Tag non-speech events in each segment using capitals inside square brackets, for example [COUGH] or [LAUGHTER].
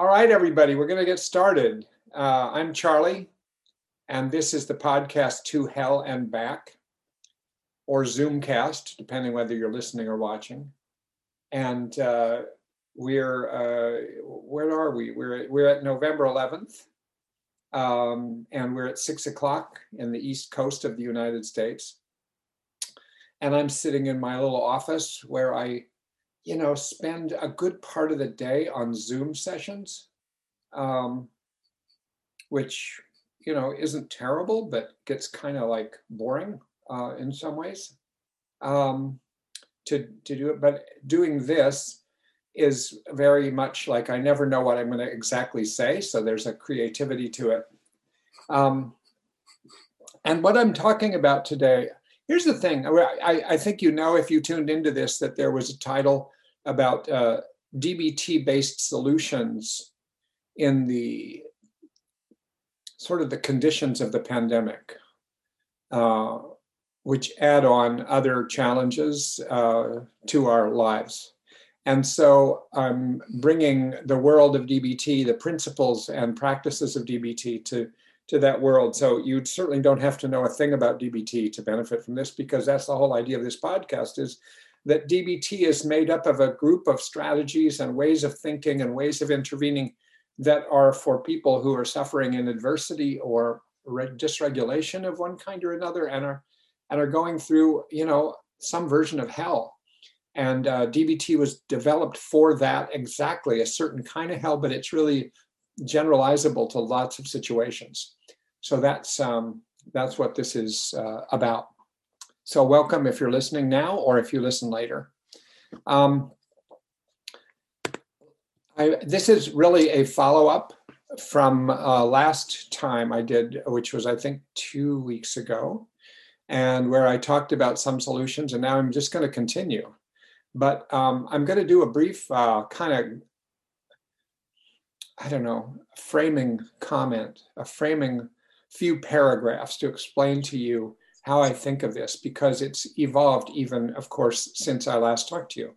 All right, everybody, we're going to get started. Uh, I'm Charlie, and this is the podcast To Hell and Back, or Zoomcast, depending whether you're listening or watching. And uh, we're, uh, where are we? We're, we're at November 11th, um, and we're at six o'clock in the East Coast of the United States. And I'm sitting in my little office where I you know, spend a good part of the day on Zoom sessions, um, which, you know, isn't terrible, but gets kind of like boring uh, in some ways um, to, to do it. But doing this is very much like I never know what I'm going to exactly say. So there's a creativity to it. Um, and what I'm talking about today, Here's the thing. I, I, think you know if you tuned into this that there was a title about uh, DBT-based solutions in the sort of the conditions of the pandemic, uh, which add on other challenges uh, to our lives. And so I'm bringing the world of DBT, the principles and practices of DBT to to that world. So you certainly don't have to know a thing about DBT to benefit from this because that's the whole idea of this podcast is that DBT is made up of a group of strategies and ways of thinking and ways of intervening that are for people who are suffering in adversity or dysregulation of one kind or another and are and are going through you know some version of hell and uh, dbt was developed for that exactly a certain kind of hell but it's really generalizable to lots of situations so that's um, that's what this is uh, about. So welcome if you're listening now or if you listen later. Um, I, this is really a follow-up from uh, last time I did, which was I think two weeks ago, and where I talked about some solutions, and now I'm just going to continue. But um, I'm going to do a brief uh, kind of, I don't know, framing comment, a framing few paragraphs to explain to you how I think of this because it's evolved even, of course, since I last talked to you,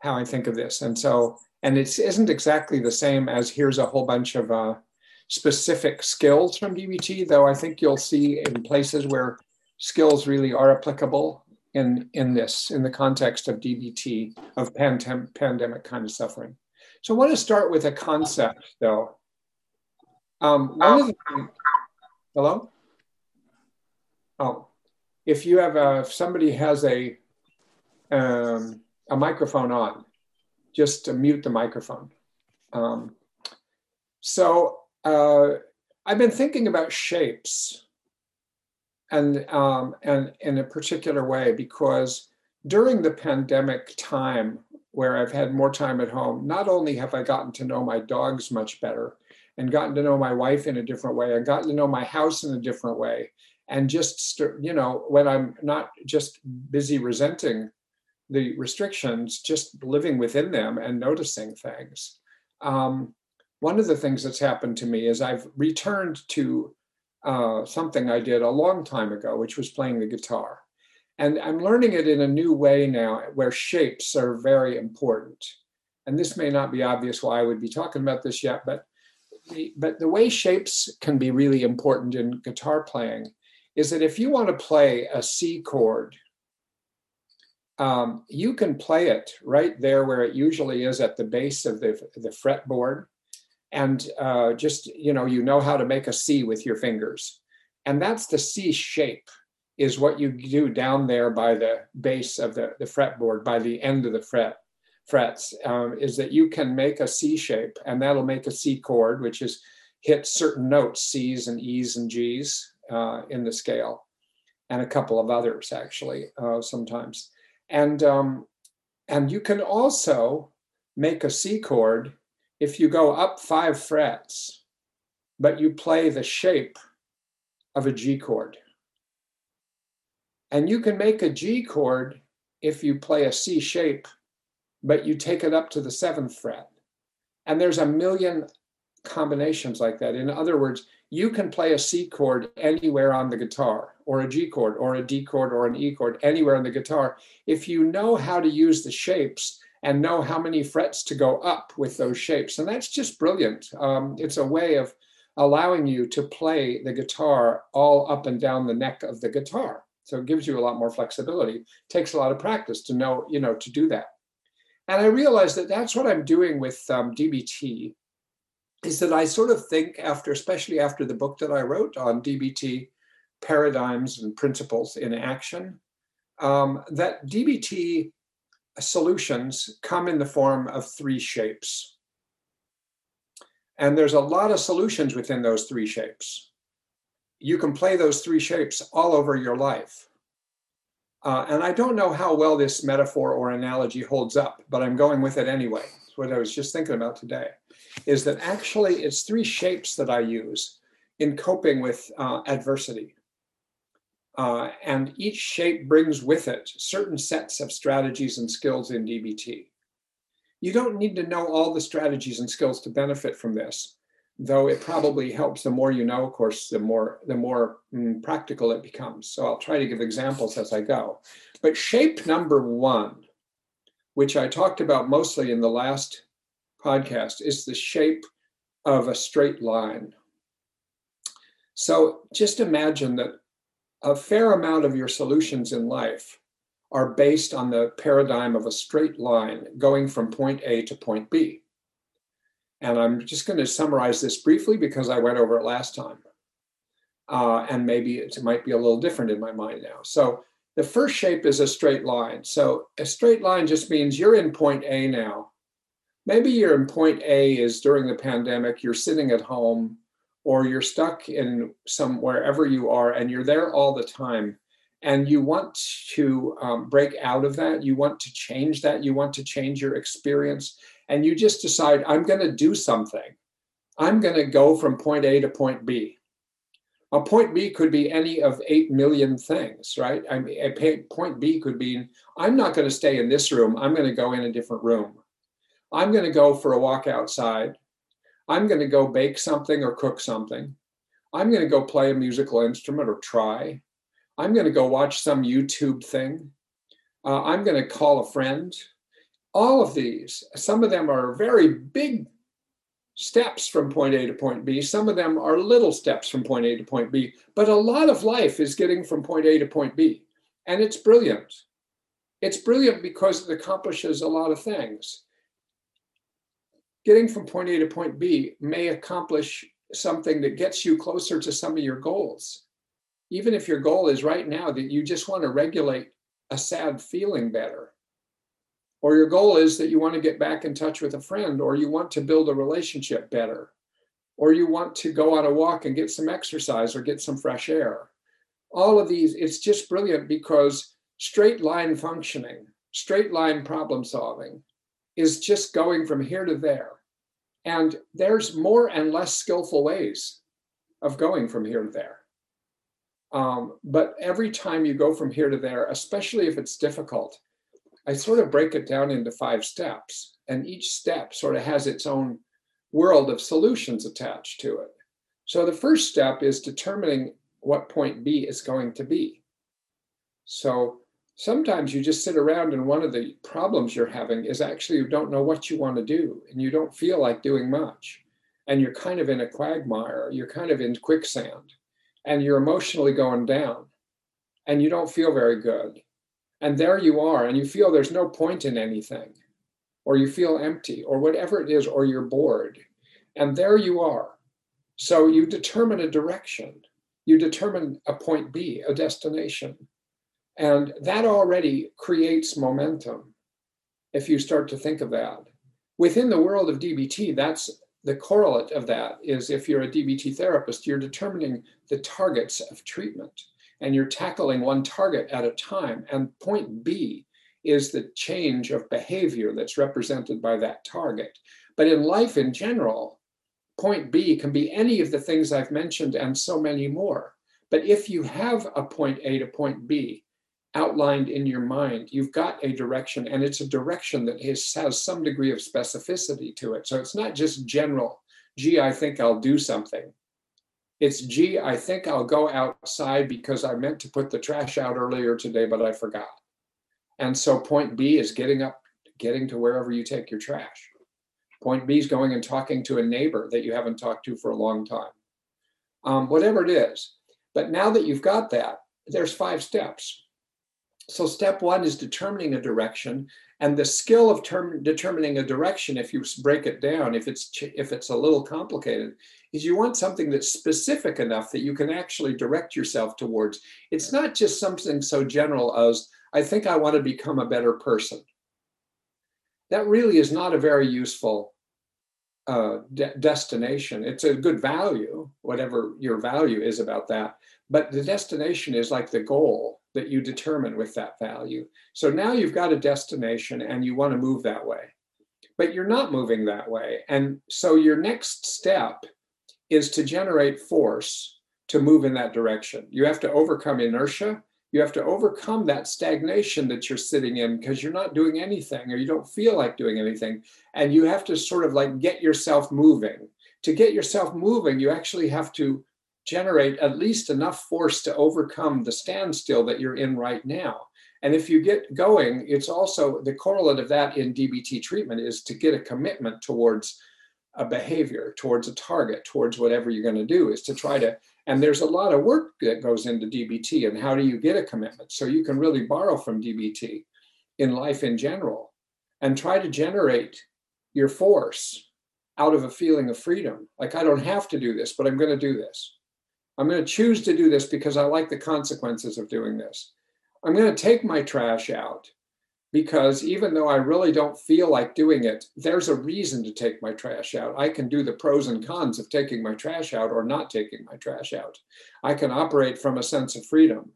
how I think of this. And so, and it isn't exactly the same as here's a whole bunch of uh, specific skills from DBT, though I think you'll see in places where skills really are applicable in, in this, in the context of DBT, of pandem- pandemic kind of suffering. So I want to start with a concept, though. Um, one of the Hello? Oh, if you have a, if somebody has a, um, a microphone on, just mute the microphone. Um, so uh, I've been thinking about shapes and, um, and in a particular way because during the pandemic time where I've had more time at home, not only have I gotten to know my dogs much better, and gotten to know my wife in a different way and gotten to know my house in a different way. And just you know when i'm not just busy resenting the restrictions just living within them and noticing things. Um, one of the things that's happened to me is i've returned to uh, something i did a long time ago which was playing the guitar. And i'm learning it in a new way now where shapes are very important. And this may not be obvious why i would be talking about this yet but but the way shapes can be really important in guitar playing is that if you want to play a C chord, um, you can play it right there where it usually is at the base of the, the fretboard. And uh, just, you know, you know how to make a C with your fingers. And that's the C shape is what you do down there by the base of the, the fretboard, by the end of the fret frets um, is that you can make a C shape and that'll make a C chord, which is hit certain notes, C's and E's and G's uh, in the scale, and a couple of others actually uh, sometimes. And, um, and you can also make a C chord if you go up five frets, but you play the shape of a G chord. And you can make a G chord if you play a C shape but you take it up to the seventh fret. And there's a million combinations like that. In other words, you can play a C chord anywhere on the guitar, or a G chord, or a D chord, or an E chord, anywhere on the guitar, if you know how to use the shapes and know how many frets to go up with those shapes. And that's just brilliant. Um, it's a way of allowing you to play the guitar all up and down the neck of the guitar. So it gives you a lot more flexibility. It takes a lot of practice to know, you know, to do that. And I realized that that's what I'm doing with um, DBT is that I sort of think after, especially after the book that I wrote on DBT paradigms and principles in action, um, that DBT solutions come in the form of three shapes. And there's a lot of solutions within those three shapes. You can play those three shapes all over your life. Uh, and I don't know how well this metaphor or analogy holds up, but I'm going with it anyway. It's what I was just thinking about today. Is that actually it's three shapes that I use in coping with uh, adversity. Uh, and each shape brings with it certain sets of strategies and skills in DBT. You don't need to know all the strategies and skills to benefit from this, though it probably helps. The more you know, of course, the more the more mm, practical it becomes. So I'll try to give examples as I go. But shape number one, which I talked about mostly in the last podcast, is the shape of a straight line. So just imagine that a fair amount of your solutions in life are based on the paradigm of a straight line going from point A to point B. And I'm just going to summarize this briefly because I went over it last time. Uh, and maybe it might be a little different in my mind now. So the first shape is a straight line. So a straight line just means you're in point A now. Maybe you're in point A is during the pandemic, you're sitting at home or you're stuck in some wherever you are and you're there all the time and you want to um, break out of that you want to change that you want to change your experience and you just decide i'm going to do something i'm going to go from point a to point b a point b could be any of 8 million things right i mean a point b could be i'm not going to stay in this room i'm going to go in a different room i'm going to go for a walk outside I'm going to go bake something or cook something. I'm going to go play a musical instrument or try. I'm going to go watch some YouTube thing. Uh, I'm going to call a friend. All of these, some of them are very big steps from point A to point B. Some of them are little steps from point A to point B. But a lot of life is getting from point A to point B. And it's brilliant. It's brilliant because it accomplishes a lot of things getting from point A to point B may accomplish something that gets you closer to some of your goals. Even if your goal is right now that you just want to regulate a sad feeling better, or your goal is that you want to get back in touch with a friend, or you want to build a relationship better, or you want to go on a walk and get some exercise or get some fresh air. All of these, it's just brilliant because straight line functioning, straight line problem solving is just going from here to there and there's more and less skillful ways of going from here to there. Um, but every time you go from here to there, especially if it's difficult, I sort of break it down into five steps. And each step sort of has its own world of solutions attached to it. So the first step is determining what point B is going to be. So sometimes you just sit around and one of the problems you're having is actually you don't know what you want to do and you don't feel like doing much and you're kind of in a quagmire you're kind of in quicksand and you're emotionally going down and you don't feel very good and there you are and you feel there's no point in anything or you feel empty or whatever it is or you're bored. And there you are. So you determine a direction. You determine a point b a destination. And that already creates momentum if you start to think of that. Within the world of DBT, that's the correlate of that is if you're a DBT therapist, you're determining the targets of treatment and you're tackling one target at a time. And point B is the change of behavior that's represented by that target. But in life in general, point B can be any of the things I've mentioned and so many more. But if you have a point A to point B, outlined in your mind. You've got a direction, and it's a direction that has, has some degree of specificity to it. So it's not just general, gee, I think I'll do something. It's, gee, I think I'll go outside because I meant to put the trash out earlier today, but I forgot. And so point B is getting up, getting to wherever you take your trash. Point B is going and talking to a neighbor that you haven't talked to for a long time. Um, whatever it is. But now that you've got that, there's five steps. So step one is determining a direction, and the skill of term, determining a direction, if you break it down, if it's if it's a little complicated, is you want something that's specific enough that you can actually direct yourself towards. It's not just something so general as I think I want to become a better person. That really is not a very useful uh, de- destination. It's a good value, whatever your value is about that. But the destination is like the goal that you determine with that value. So now you've got a destination and you want to move that way, but you're not moving that way. And so your next step is to generate force to move in that direction. You have to overcome inertia. You have to overcome that stagnation that you're sitting in because you're not doing anything or you don't feel like doing anything. And you have to sort of like get yourself moving. To get yourself moving, you actually have to generate at least enough force to overcome the standstill that you're in right now. And if you get going, it's also the correlate of that in DBT treatment is to get a commitment towards a behavior, towards a target, towards whatever you're going to do, is to try to. And there's a lot of work that goes into DBT and how do you get a commitment? So you can really borrow from DBT in life in general and try to generate your force out of a feeling of freedom. Like, I don't have to do this, but I'm going to do this. I'm going to choose to do this because I like the consequences of doing this. I'm going to take my trash out because even though I really don't feel like doing it, there's a reason to take my trash out. I can do the pros and cons of taking my trash out or not taking my trash out. I can operate from a sense of freedom.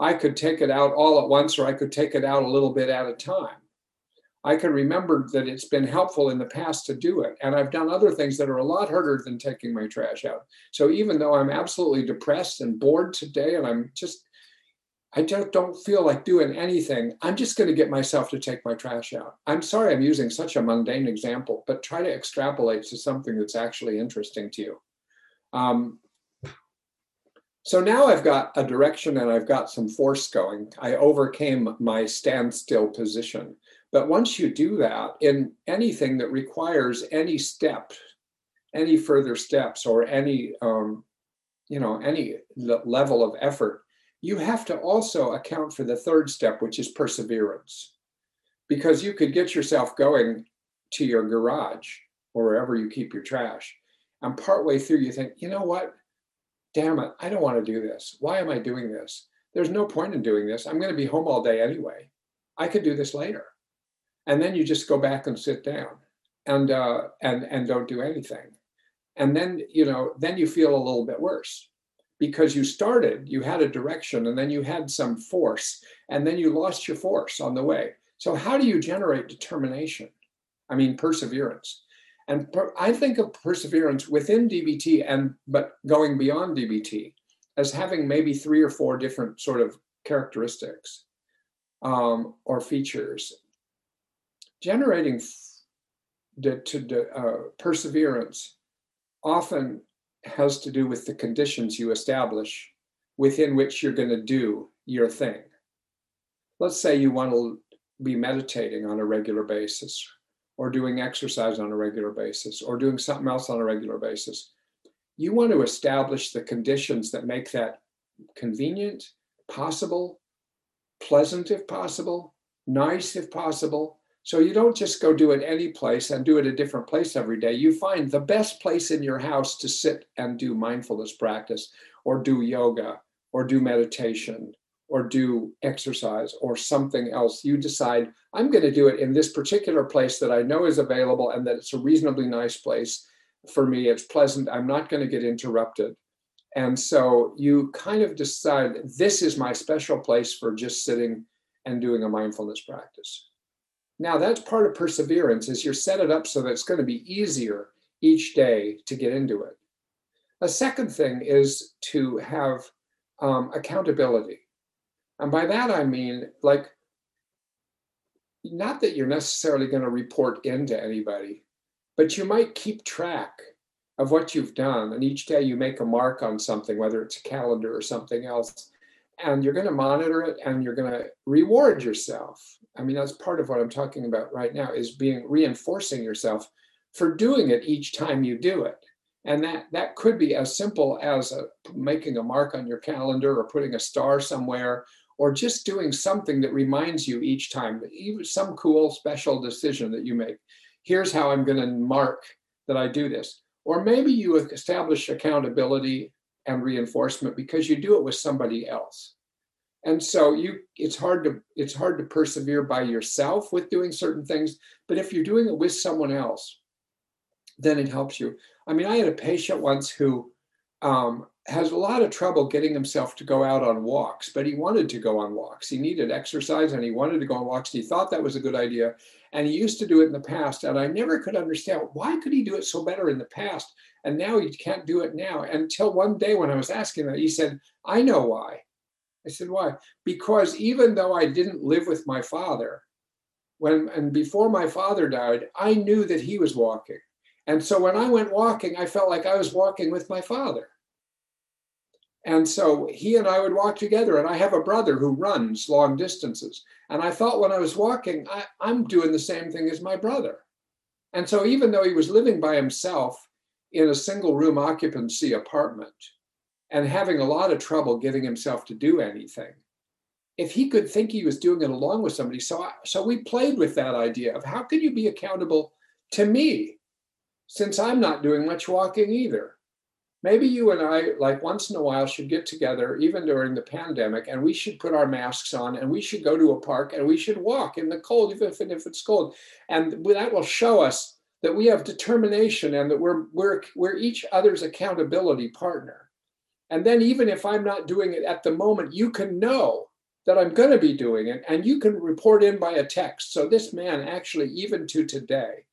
I could take it out all at once or I could take it out a little bit at a time. I can remember that it's been helpful in the past to do it. And I've done other things that are a lot harder than taking my trash out. So even though I'm absolutely depressed and bored today, and I'm just, I just don't feel like doing anything, I'm just going to get myself to take my trash out. I'm sorry I'm using such a mundane example, but try to extrapolate to something that's actually interesting to you. Um, so now I've got a direction and I've got some force going. I overcame my standstill position. But once you do that in anything that requires any step, any further steps, or any um, you know any level of effort, you have to also account for the third step, which is perseverance, because you could get yourself going to your garage or wherever you keep your trash, and partway through you think, you know what? Damn it, I don't want to do this. Why am I doing this? There's no point in doing this. I'm going to be home all day anyway. I could do this later and then you just go back and sit down and uh, and and don't do anything. And then you know then you feel a little bit worse because you started you had a direction and then you had some force and then you lost your force on the way. So how do you generate determination? I mean perseverance. And per, i think of perseverance within dbt and but going beyond dbt as having maybe three or four different sort of characteristics um, or features generating to uh, perseverance often has to do with the conditions you establish within which you're going to do your thing. Let's say you want to be meditating on a regular basis, or doing exercise on a regular basis, or doing something else on a regular basis. You want to establish the conditions that make that convenient, possible, pleasant if possible, nice if possible, so you don't just go do it any place and do it a different place every day. You find the best place in your house to sit and do mindfulness practice or do yoga or do meditation or do exercise or something else. You decide, I'm going to do it in this particular place that I know is available and that it's a reasonably nice place for me. It's pleasant. I'm not going to get interrupted. And so you kind of decide, this is my special place for just sitting and doing a mindfulness practice. Now that's part of perseverance is you're set it up so that it's going to be easier each day to get into it. A second thing is to have um, accountability. And by that I mean like not that you're necessarily going to report into anybody, but you might keep track of what you've done. And each day you make a mark on something, whether it's a calendar or something else. And you're going to monitor it and you're going to reward yourself. I mean, that's part of what I'm talking about right now is being reinforcing yourself for doing it each time you do it. And that, that could be as simple as a, making a mark on your calendar or putting a star somewhere or just doing something that reminds you each time, even some cool special decision that you make. Here's how I'm going to mark that I do this. Or maybe you establish accountability and reinforcement because you do it with somebody else. And so you it's hard to it's hard to persevere by yourself with doing certain things but if you're doing it with someone else then it helps you. I mean i had a patient once who um, has a lot of trouble getting himself to go out on walks but he wanted to go on walks he needed exercise and he wanted to go on walks he thought that was a good idea and he used to do it in the past and i never could understand why could he do it so better in the past and now he can't do it now. Until one day when I was asking that, he said, I know why. I said, why? Because even though I didn't live with my father, when and before my father died, I knew that he was walking. And so when I went walking, I felt like I was walking with my father. And so he and I would walk together. And I have a brother who runs long distances. And I thought when I was walking, I, I'm doing the same thing as my brother. And so even though he was living by himself, in a single room occupancy apartment and having a lot of trouble getting himself to do anything if he could think he was doing it along with somebody so I, so we played with that idea of how can you be accountable to me since i'm not doing much walking either maybe you and i like once in a while should get together even during the pandemic and we should put our masks on and we should go to a park and we should walk in the cold even if, it's cold. And that will show us that we have determination and that we're we're we're each other's accountability partner. And then even if i'm not doing it at the moment you can know that i'm going to be doing it and you can report in by a text. So this man actually even to today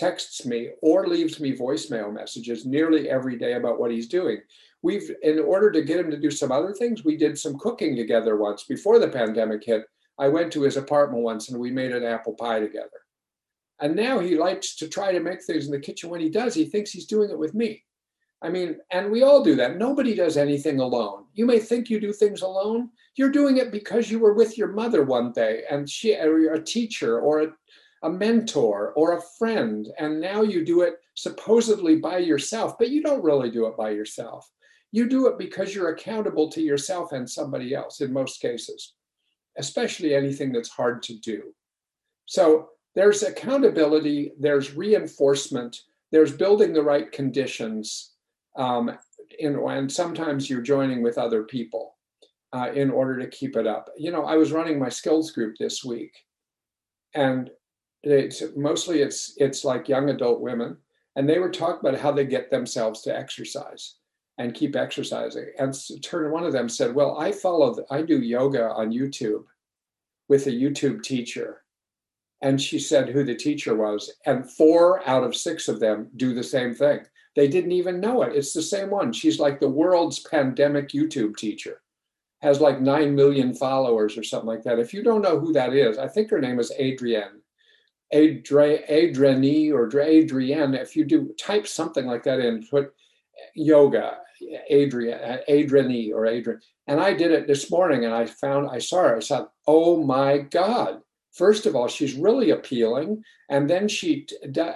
texts me or leaves me voicemail messages nearly every day about what he's doing we've in order to get him to do some other things we did some cooking together once before the pandemic hit i went to his apartment once and we made an apple pie together and now he likes to try to make things in the kitchen. When he does, he thinks he's doing it with me. I mean, and we all do that. Nobody does anything alone. You may think you do things alone. You're doing it because you were with your mother one day and she, or a teacher or a, a mentor or a friend. And now you do it supposedly by yourself, but you don't really do it by yourself. You do it because you're accountable to yourself and somebody else in most cases, especially anything that's hard to do. So there's accountability, there's reinforcement, there's building the right conditions, um, in, and sometimes you're joining with other people uh, in order to keep it up. You know, I was running my skills group this week, and it's mostly it's it's like young adult women, and they were talking about how they get themselves to exercise and keep exercising. And turn one of them said, "Well, I follow, the, I do yoga on YouTube with a YouTube teacher." and she said who the teacher was and four out of six of them do the same thing. They didn't even know it. It's the same one. She's like the world's pandemic youtube teacher. Has like 9 million followers or something like that. If you don't know who that is i think her name is adrienne Adri- Adrienne or Adrienne, if you do type something like that in, put yoga, Adrienne, Adrienne or Adrienne. And I did it this morning and I found, I saw her, I thought, oh my God, first of all, she's really appealing. And then she,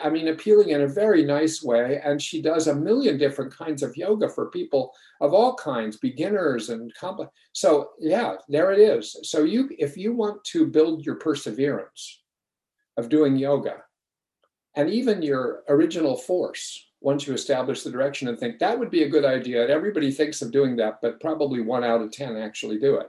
I mean, appealing in a very nice way. And she does a million different kinds of yoga for people of all kinds, beginners and complex. So yeah, there it is. So you, if you want to build your perseverance of doing yoga and even your original force, once you establish the direction and think that would be a good idea. And everybody thinks of doing that, but probably one out of 10 actually do it.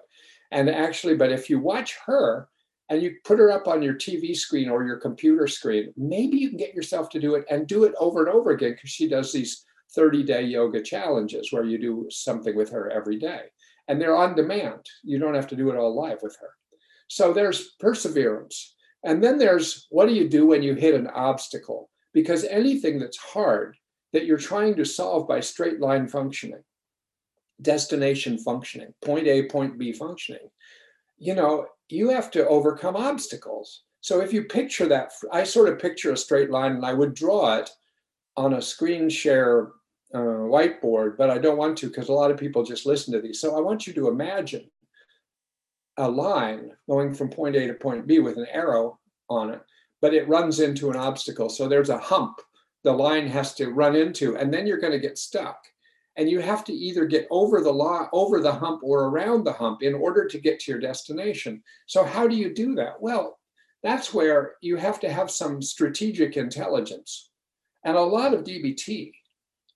And actually, but if you watch her, and you put her up on your TV screen or your computer screen, maybe you can get yourself to do it and do it over and over again because she does these 30 day yoga challenges where you do something with her every day. And they're on demand. You don't have to do it all live with her. So there's perseverance. And then there's what do you do when you hit an obstacle? Because anything that's hard that you're trying to solve by straight line functioning, destination functioning, point A, point B functioning, you know, you have to overcome obstacles. So if you picture that, I sort of picture a straight line and I would draw it on a screen share uh, whiteboard, but I don't want to because a lot of people just listen to these. So I want you to imagine a line going from point A to point B with an arrow on it, but it runs into an obstacle. So there's a hump the line has to run into, and then you're going to get stuck. And you have to either get over the law, over the hump or around the hump in order to get to your destination. So how do you do that? Well, that's where you have to have some strategic intelligence. And a lot of DBT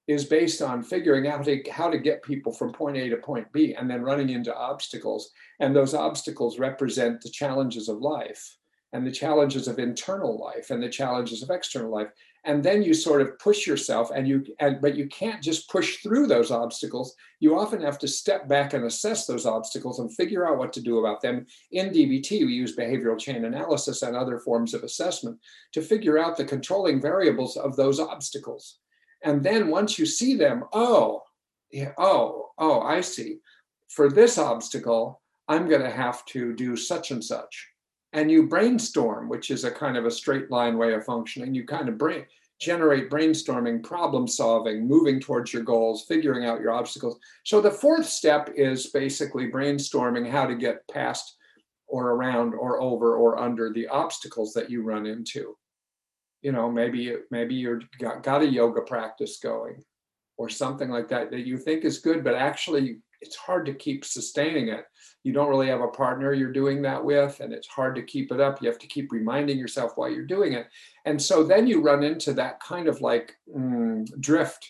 is based on figuring out how to get people from point A to point B and then running into obstacles. And those obstacles represent the challenges of life and the challenges of internal life and the challenges of external life. And then you sort of push yourself and you and but you can't just push through those obstacles. You often have to step back and assess those obstacles and figure out what to do about them. In dbt we use behavioral chain analysis and other forms of assessment to figure out the controlling variables of those obstacles and then once you see them oh yeah, oh oh i see for this obstacle i'm going to have to do such and such and you brainstorm, which is a kind of a straight line way of functioning. You kind of brain generate brainstorming, problem solving, moving towards your goals, figuring out your obstacles. So the fourth step is basically brainstorming how to get past or around or over or under the obstacles that you run into. You know, maybe maybe you've got, got a yoga practice going or something like that that you think is good, but actually it's hard to keep sustaining it. You don't really have a partner you're doing that with, and it's hard to keep it up. You have to keep reminding yourself why you're doing it. And so then you run into that kind of like mm, drift,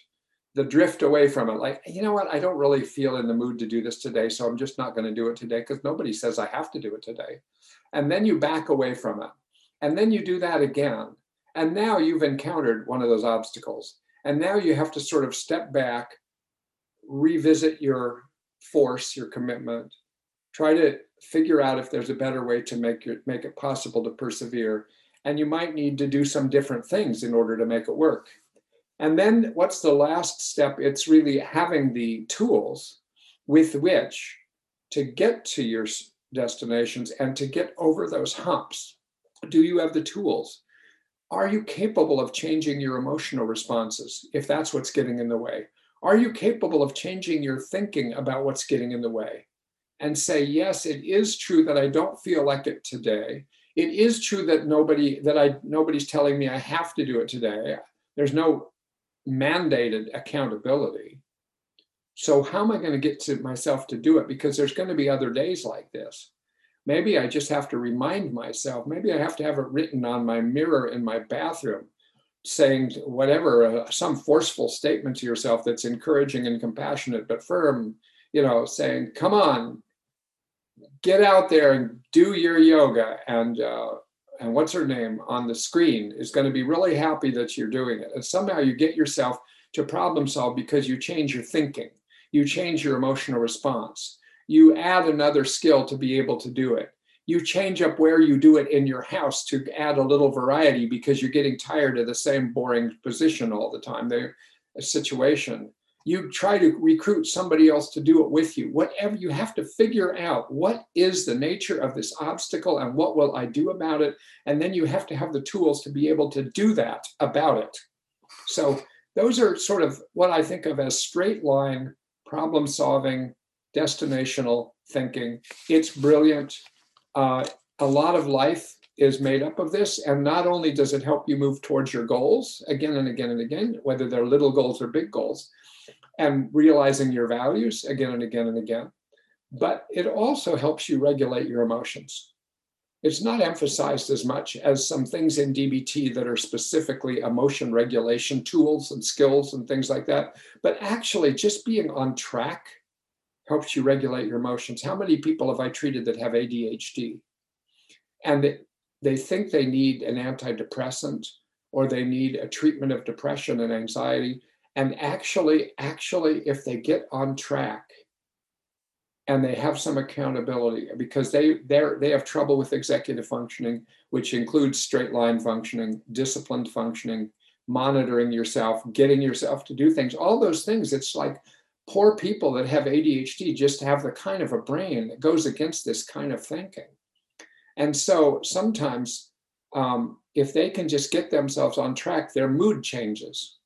the drift away from it. Like, you know what? I don't really feel in the mood to do this today. So I'm just not going to do it today because nobody says I have to do it today. And then you back away from it. And then you do that again. And now you've encountered one of those obstacles. And now you have to sort of step back, revisit your force, your commitment. Try to figure out if there's a better way to make your, make it possible to persevere. And you might need to do some different things in order to make it work. And then what's the last step? It's really having the tools with which to get to your destinations and to get over those humps. Do you have the tools? Are you capable of changing your emotional responses if that's what's getting in the way? Are you capable of changing your thinking about what's getting in the way? And say, yes, it is true that I don't feel like it today. It is true that nobody that I nobody's telling me I have to do it today. There's no mandated accountability. So how am I going to get to myself to do it? Because there's going to be other days like this. Maybe I just have to remind myself. Maybe I have to have it written on my mirror in my bathroom saying whatever, uh, some forceful statement to yourself that's encouraging and compassionate but firm, you know, saying, come on, get out there and do your yoga. And, uh, and what's her name on the screen is going to be really happy that you're doing it. And somehow you get yourself to problem solve because you change your thinking, you change your emotional response, you add another skill to be able to do it you change up where you do it in your house to add a little variety because you're getting tired of the same boring position all the time. The uh, situation. You try to recruit somebody else to do it with you. Whatever you have to figure out what is the nature of this obstacle and what will I do about it? And then you have to have the tools to be able to do that about it. So those are sort of what I think of as straight line problem solving, destinational thinking. It's brilliant uh, a lot of life is made up of this. And not only does it help you move towards your goals again and again and again, whether they're little goals or big goals, and realizing your values again and again and again, but it also helps you regulate your emotions. It's not emphasized as much as some things in DBT that are specifically emotion regulation tools and skills and things like that. But actually, just being on track helps you regulate your emotions. How many people have I treated that have ADHD? And they, they think they need an antidepressant or they need a treatment of depression and anxiety. And actually, actually, if they get on track and they have some accountability because they they they have trouble with executive functioning, which includes straight line functioning, disciplined functioning, monitoring yourself, getting yourself to do things, all those things. It's like poor people that have ADHD just have the kind of a brain that goes against this kind of thinking. And so sometimes, um, if they can just get themselves on track, their mood changes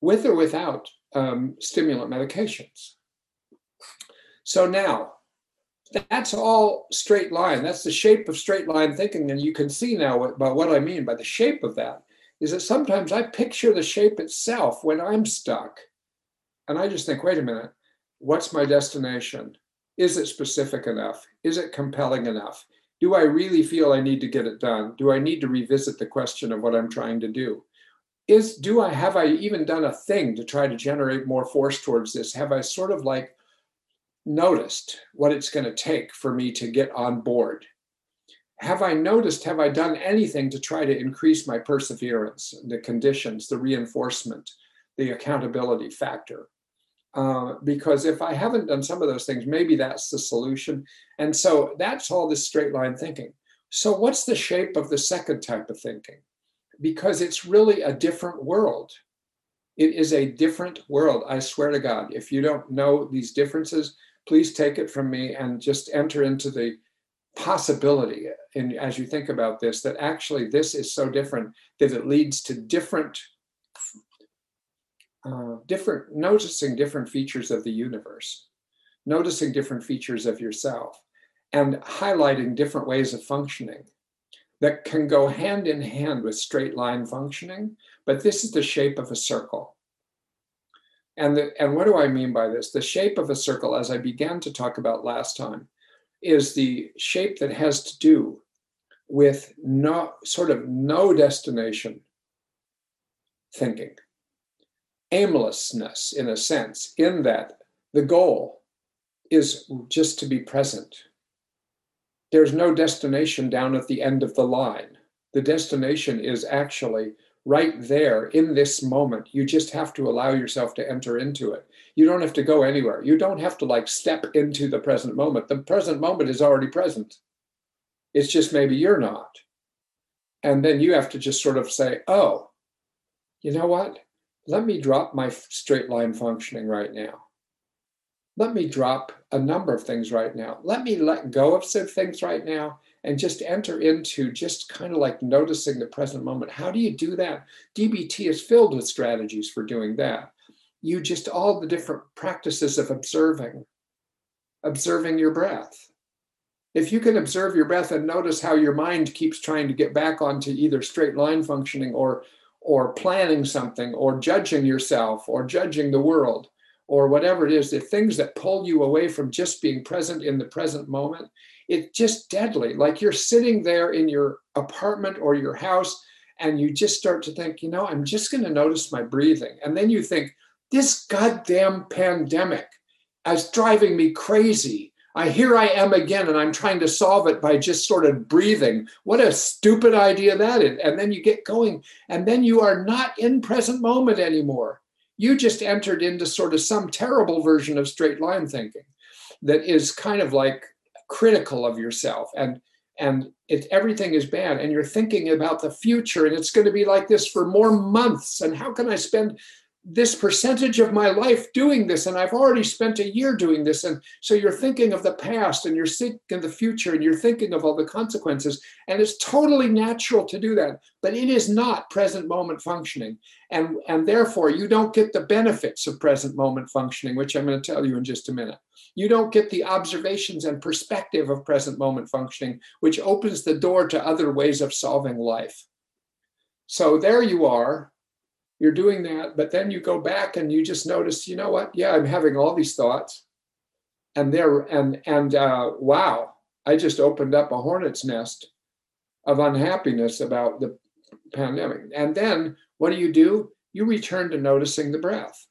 with or without um, stimulant medications. So now, that's all straight line. That's the shape of straight line thinking. And you can see now what, about what I mean by the shape of that is that sometimes I picture the shape itself when I'm stuck. And I just think, wait a minute, what's my destination? Is it specific enough? Is it compelling enough? Do I really feel I need to get it done? Do I need to revisit the question of what I'm trying to do? Is do I have I even done a thing to try to generate more force towards this? Have I sort of like noticed what it's going to take for me to get on board? Have I noticed, have I done anything to try to increase my perseverance, the conditions, the reinforcement, the accountability factor? Uh, because if I haven't done some of those things, maybe that's the solution. And so that's all this straight line thinking. So, what's the shape of the second type of thinking? Because it's really a different world. It is a different world. I swear to God, if you don't know these differences, please take it from me and just enter into the possibility and as you think about this that actually this is so different that it leads to different uh, different noticing different features of the universe noticing different features of yourself and highlighting different ways of functioning that can go hand in hand with straight line functioning but this is the shape of a circle and, the, and what do I mean by this? The shape of a circle, as I began to talk about last time, is the shape that has to do with no sort of no destination thinking, aimlessness in a sense, in that the goal is just to be present. There's no destination down at the end of the line. The destination is actually right there in this moment. You just have to allow yourself to enter into it. You don't have to go anywhere. You don't have to like step into the present moment. The present moment is already present. It's just maybe you're not. And then you have to just sort of say, oh, you know what? Let me drop my straight line functioning right now. Let me drop a number of things right now. Let me let go of some things right now and just enter into just kind of like noticing the present moment. How do you do that? DBT is filled with strategies for doing that. You just all the different practices of observing, observing your breath. If you can observe your breath and notice how your mind keeps trying to get back onto either straight line functioning or or planning something or judging yourself or judging the world or whatever it is, the things that pull you away from just being present in the present moment, it's just deadly. Like you're sitting there in your apartment or your house and you just start to think, you know, I'm just going to notice my breathing. And then you think, this goddamn pandemic is driving me crazy. I here I am again, and I'm trying to solve it by just sort of breathing. What a stupid idea that is. And then you get going, and then you are not in present moment anymore. You just entered into sort of some terrible version of straight line thinking that is kind of like critical of yourself and and it, everything is bad and you're thinking about the future and it's going to be like this for more months and how can i spend this percentage of my life doing this and i've already spent a year doing this and so you're thinking of the past and you're thinking the future and you're thinking of all the consequences and it's totally natural to do that but it is not present moment functioning and and therefore you don't get the benefits of present moment functioning which i'm going to tell you in just a minute. You don't get the observations and perspective of present moment functioning which opens the door to other ways of solving life. So there you are you're doing that but then you go back and you just notice you know what? Yeah i'm having all these thoughts. And there and and uh, wow i just opened up a hornet's nest of unhappiness about the pandemic. And then what do you do? You return to noticing the breath.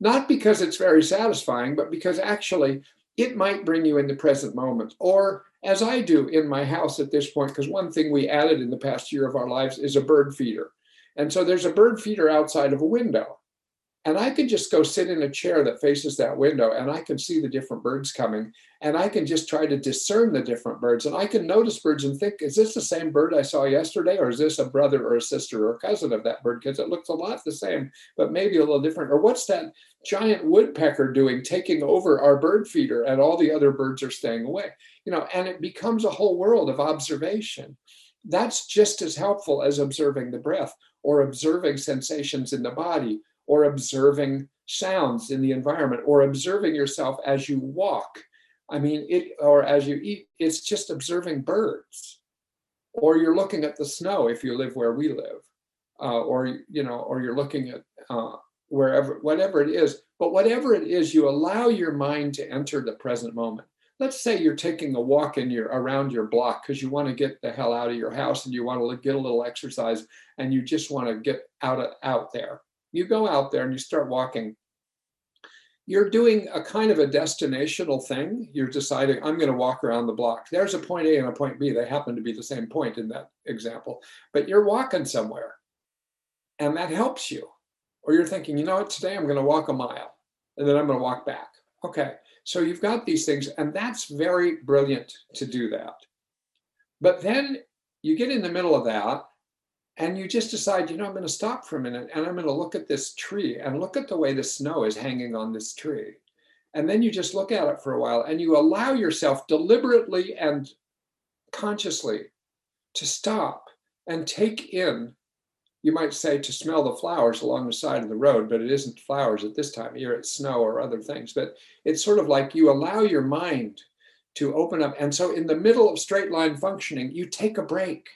Not because it's very satisfying but because actually it might bring you in the present moment. Or as i do in my house at this point because one thing we added in the past year of our lives is a bird feeder and so there's a bird feeder outside of a window. And I can just go sit in a chair that faces that window and I can see the different birds coming. And I can just try to discern the different birds. And I can notice birds and think, is this the same bird I saw yesterday? Or is this a brother or a sister or a cousin of that bird? Because it looks a lot the same, but maybe a little different. Or what's that giant woodpecker doing, taking over our bird feeder and all the other birds are staying away? You know, and it becomes a whole world of observation. That's just as helpful as observing the breath or observing sensations in the body, or observing sounds in the environment, or observing yourself as you walk. I mean, it, or as you eat, it's just observing birds. Or you're looking at the snow if you live where we live. Uh, or, you know, or you're looking at uh, wherever, whatever it is. But whatever it is, you allow your mind to enter the present moment. Let's say you're taking a walk in your around your block because you want to get the hell out of your house and you want to get a little exercise and you just want to get out of, out there. You go out there and you start walking you're doing a kind of a destinational thing. You're deciding, I'm going to walk around the block. There's a point A and a point B. They happen to be the same point in that example, but you're walking somewhere and that helps you. Or you're thinking, you know what, today I'm going to walk a mile and then I'm going to walk back. Okay. So you've got these things, and that's very brilliant to do that. But then you get in the middle of that and you just decide, you know, I'm going to stop for a minute and I'm going to look at this tree and look at the way the snow is hanging on this tree. And then you just look at it for a while and you allow yourself deliberately and consciously to stop and take in, you might say, to smell the flowers along the side of the road, but it isn't flowers at this time of year, it's snow or other things. But it's sort of like you allow your mind to open up. And so in the middle of straight line functioning, you take a break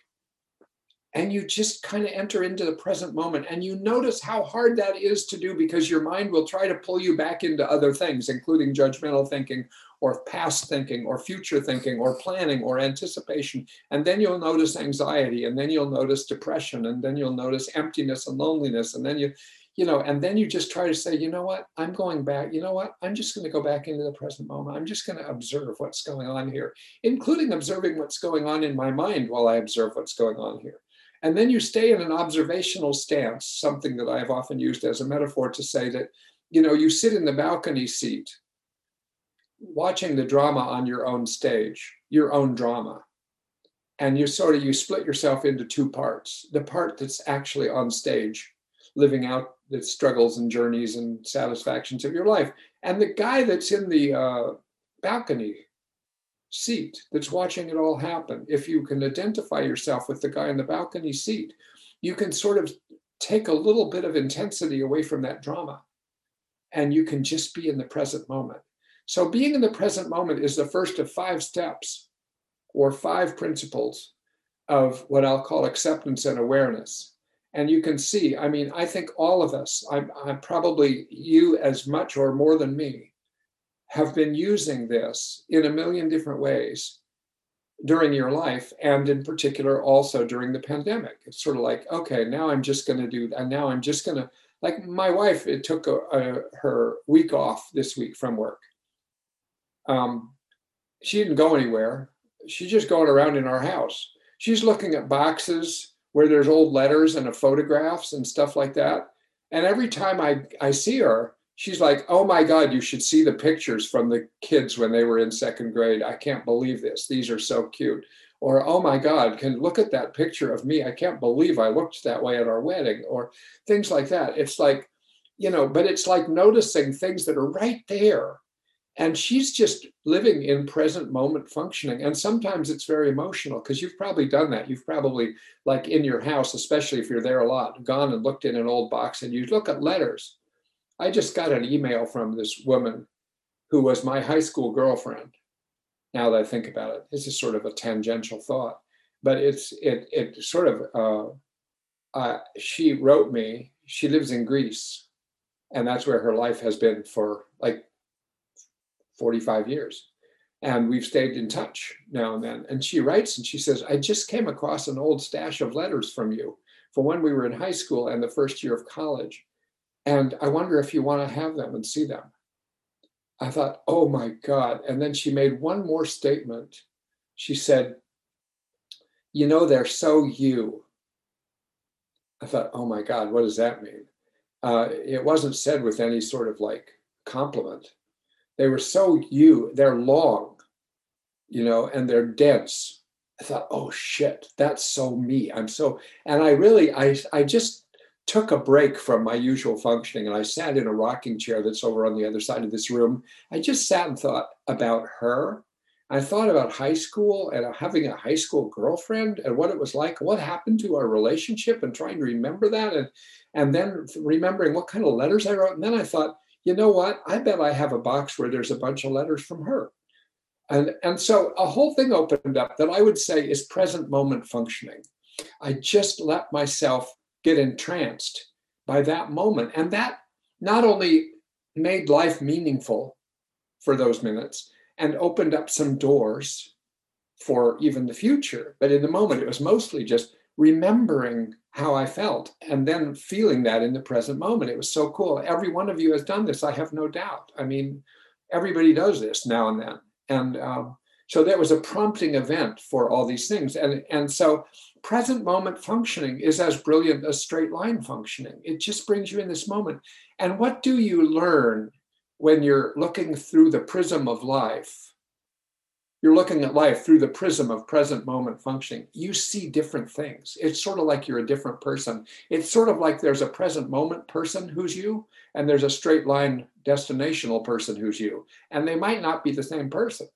and you just kind of enter into the present moment and you notice how hard that is to do because your mind will try to pull you back into other things including judgmental thinking or past thinking or future thinking or planning or anticipation. And then you'll notice anxiety and then you'll notice depression and then you'll notice emptiness and loneliness and then you you know and then you just try to say you know what? I'm going back. You know what? I'm just going to go back into the present moment. I'm just going to observe what's going on here including observing what's going on in my mind while i observe what's going on here. And then you stay in an observational stance, something that I've often used as a metaphor to say that, you know, you sit in the balcony seat watching the drama on your own stage, your own drama. And you sort of you split yourself into two parts. The part that's actually on stage, living out the struggles and journeys and satisfactions of your life. And the guy that's in the uh, balcony seat that's watching it all happen, if you can identify yourself with the guy in the balcony seat, you can sort of take a little bit of intensity away from that drama and you can just be in the present moment. So, being in the present moment is the first of five steps or five principles of what I'll call acceptance and awareness. And you can see, I mean, I think all of us, I'm, I'm probably you as much or more than me, have been using this in a million different ways during your life and in particular also during the pandemic it's sort of like okay now i'm just going to do and now i'm just going to like my wife it took a, a, her week off this week from work um, she didn't go anywhere she's just going around in our house she's looking at boxes where there's old letters and photographs and stuff like that and every time i i see her she's like, "Oh my God, you should see the pictures from the kids when they were in second grade. I can't believe this. These are so cute." Or, "Oh my God, can look at that picture of me. I can't believe I looked that way at our wedding." Or things like that. It's like, you know, but it's like noticing things that are right there. And she's just living in present moment functioning. And sometimes it's very emotional because you've probably done that. You've probably, like in your house, especially if you're there a lot, gone and looked in an old box and you look at letters I just got an email from this woman who was my high school girlfriend. Now that I think about it, this is sort of a tangential thought, but it's it it sort of uh, uh, she wrote me. She lives in Greece, and that's where her life has been for like 45 years. And we've stayed in touch now and then. And she writes and she says, I just came across an old stash of letters from you for when we were in high school and the first year of college. And I wonder if you want to have them and see them. I thought, oh my God. And then she made one more statement. She said, You know, they're so you. I thought, oh my God, what does that mean? Uh, it wasn't said with any sort of like compliment. They were so you, they're long, you know, and they're dense. I thought, oh shit, that's so me. I'm so, and I really, I, I just took a break from my usual functioning and I sat in a rocking chair that's over on the other side of this room. I just sat and thought about her. I thought about high school and having a high school girlfriend and what it was like, what happened to our relationship, and trying to remember that, and and then remembering what kind of letters I wrote. And then I thought, you know what? I bet I have a box where there's a bunch of letters from her. And, and so a whole thing opened up that I would say is present moment functioning. I just let myself get entranced by that moment. And that not only made life meaningful for those minutes and opened up some doors for even the future, but in the moment, it was mostly just remembering how I felt and then feeling that in the present moment. It was so cool. Every one of you has done this, I have no doubt. I mean, everybody does this now and then. And um, so there was a prompting event for all these things. And, and so present moment functioning is as brilliant as straight line functioning. It just brings you in this moment. And what do you learn when you're looking through the prism of life? You're looking at life through the prism of present moment functioning. You see different things. It's sort of like you're a different person. It's sort of like there's a present moment person who's you, and there's a straight line destinational person who's you. And they might not be the same person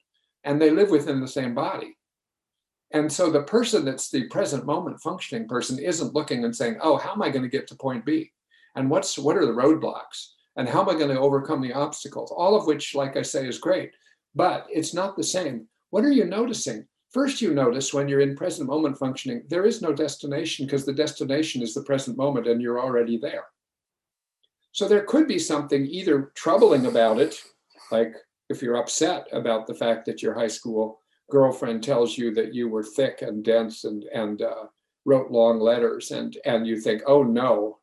and they live within the same body. And so the person that's the present moment functioning person isn't looking and saying, "Oh, how am I going to get to point B? And what's what are the roadblocks? And how am I going to overcome the obstacles?" All of which, like I say, is great, but it's not the same. What are you noticing? First, you notice when you're in present moment functioning, there is no destination because the destination is the present moment and you're already there. So there could be something either troubling about it, like if you're upset about the fact that your high school girlfriend tells you that you were thick and dense and and uh, wrote long letters and and you think oh no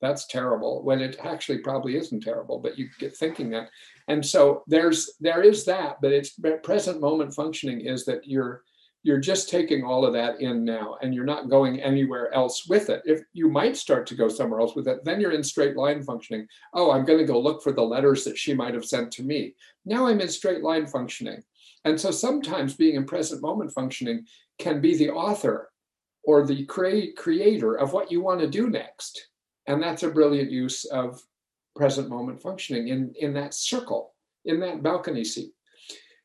that's terrible when it actually probably isn't terrible but you get thinking that and so there's there is that but it's present moment functioning is that you're you're just taking all of that in now and you're not going anywhere else with it. If you might start to go somewhere else with it then you're in straight line functioning. Oh i'm going to go look for the letters that she might have sent to me. Now i'm in straight line functioning. And so sometimes being in present moment functioning can be the author or the create, creator of what you want to do next. And that's a brilliant use of present moment functioning in in that circle in that balcony seat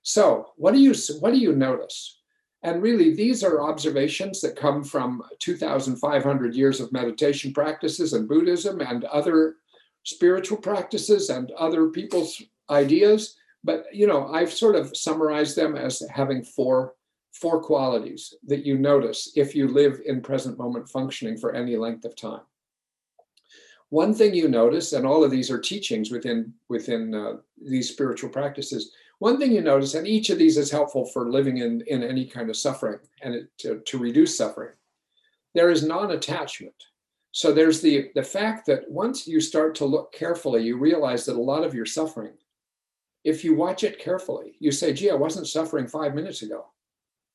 so what do you what do you notice and really, these are observations that come from 2,500 years of meditation practices and Buddhism and other spiritual practices and other people's ideas. But you know, I've sort of summarized them as having four four qualities that you notice if you live in present moment functioning for any length of time. One thing you notice, and all of these are teachings within within uh, these spiritual practices, one thing you notice, and each of these is helpful for living in, in any kind of suffering and it, to, to reduce suffering, there is non attachment. So there's the, the fact that once you start to look carefully, you realize that a lot of your suffering, if you watch it carefully, you say, gee, I wasn't suffering five minutes ago.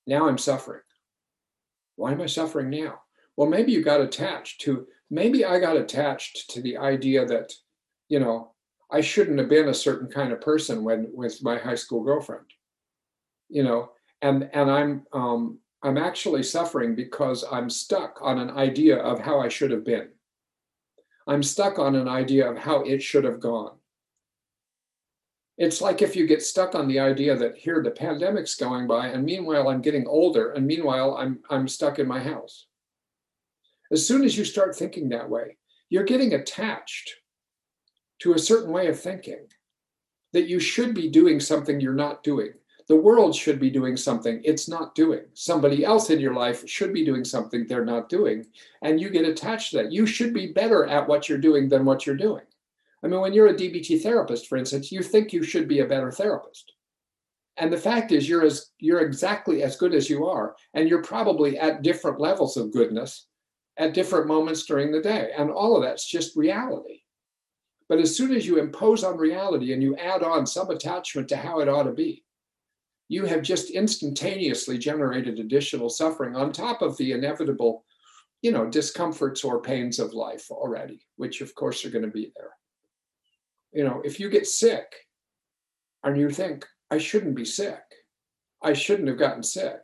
Now I'm suffering. Why am I suffering now? Well, maybe you got attached to, maybe I got attached to the idea that, you know, I shouldn't have been a certain kind of person when with my high school girlfriend. You know, and and I'm um, I'm actually suffering because I'm stuck on an idea of how I should have been. I'm stuck on an idea of how it should have gone. It's like if you get stuck on the idea that here the pandemic's going by, and meanwhile I'm getting older, and meanwhile I'm I'm stuck in my house. As soon as you start thinking that way, you're getting attached to a certain way of thinking that you should be doing something you're not doing. The world should be doing something it's not doing. Somebody else in your life should be doing something they're not doing. And you get attached to that. You should be better at what you're doing than what you're doing. I mean, when you're a DBT therapist, for instance, you think you should be a better therapist. And the fact is you're as you're exactly as good as you are. And you're probably at different levels of goodness at different moments during the day. And all of that's just reality. But as soon as you impose on reality and you add on some attachment to how it ought to be, you have just instantaneously generated additional suffering on top of the inevitable, you know, discomforts or pains of life already, which of course are going to be there. You know, if you get sick and you think, I shouldn't be sick, I shouldn't have gotten sick,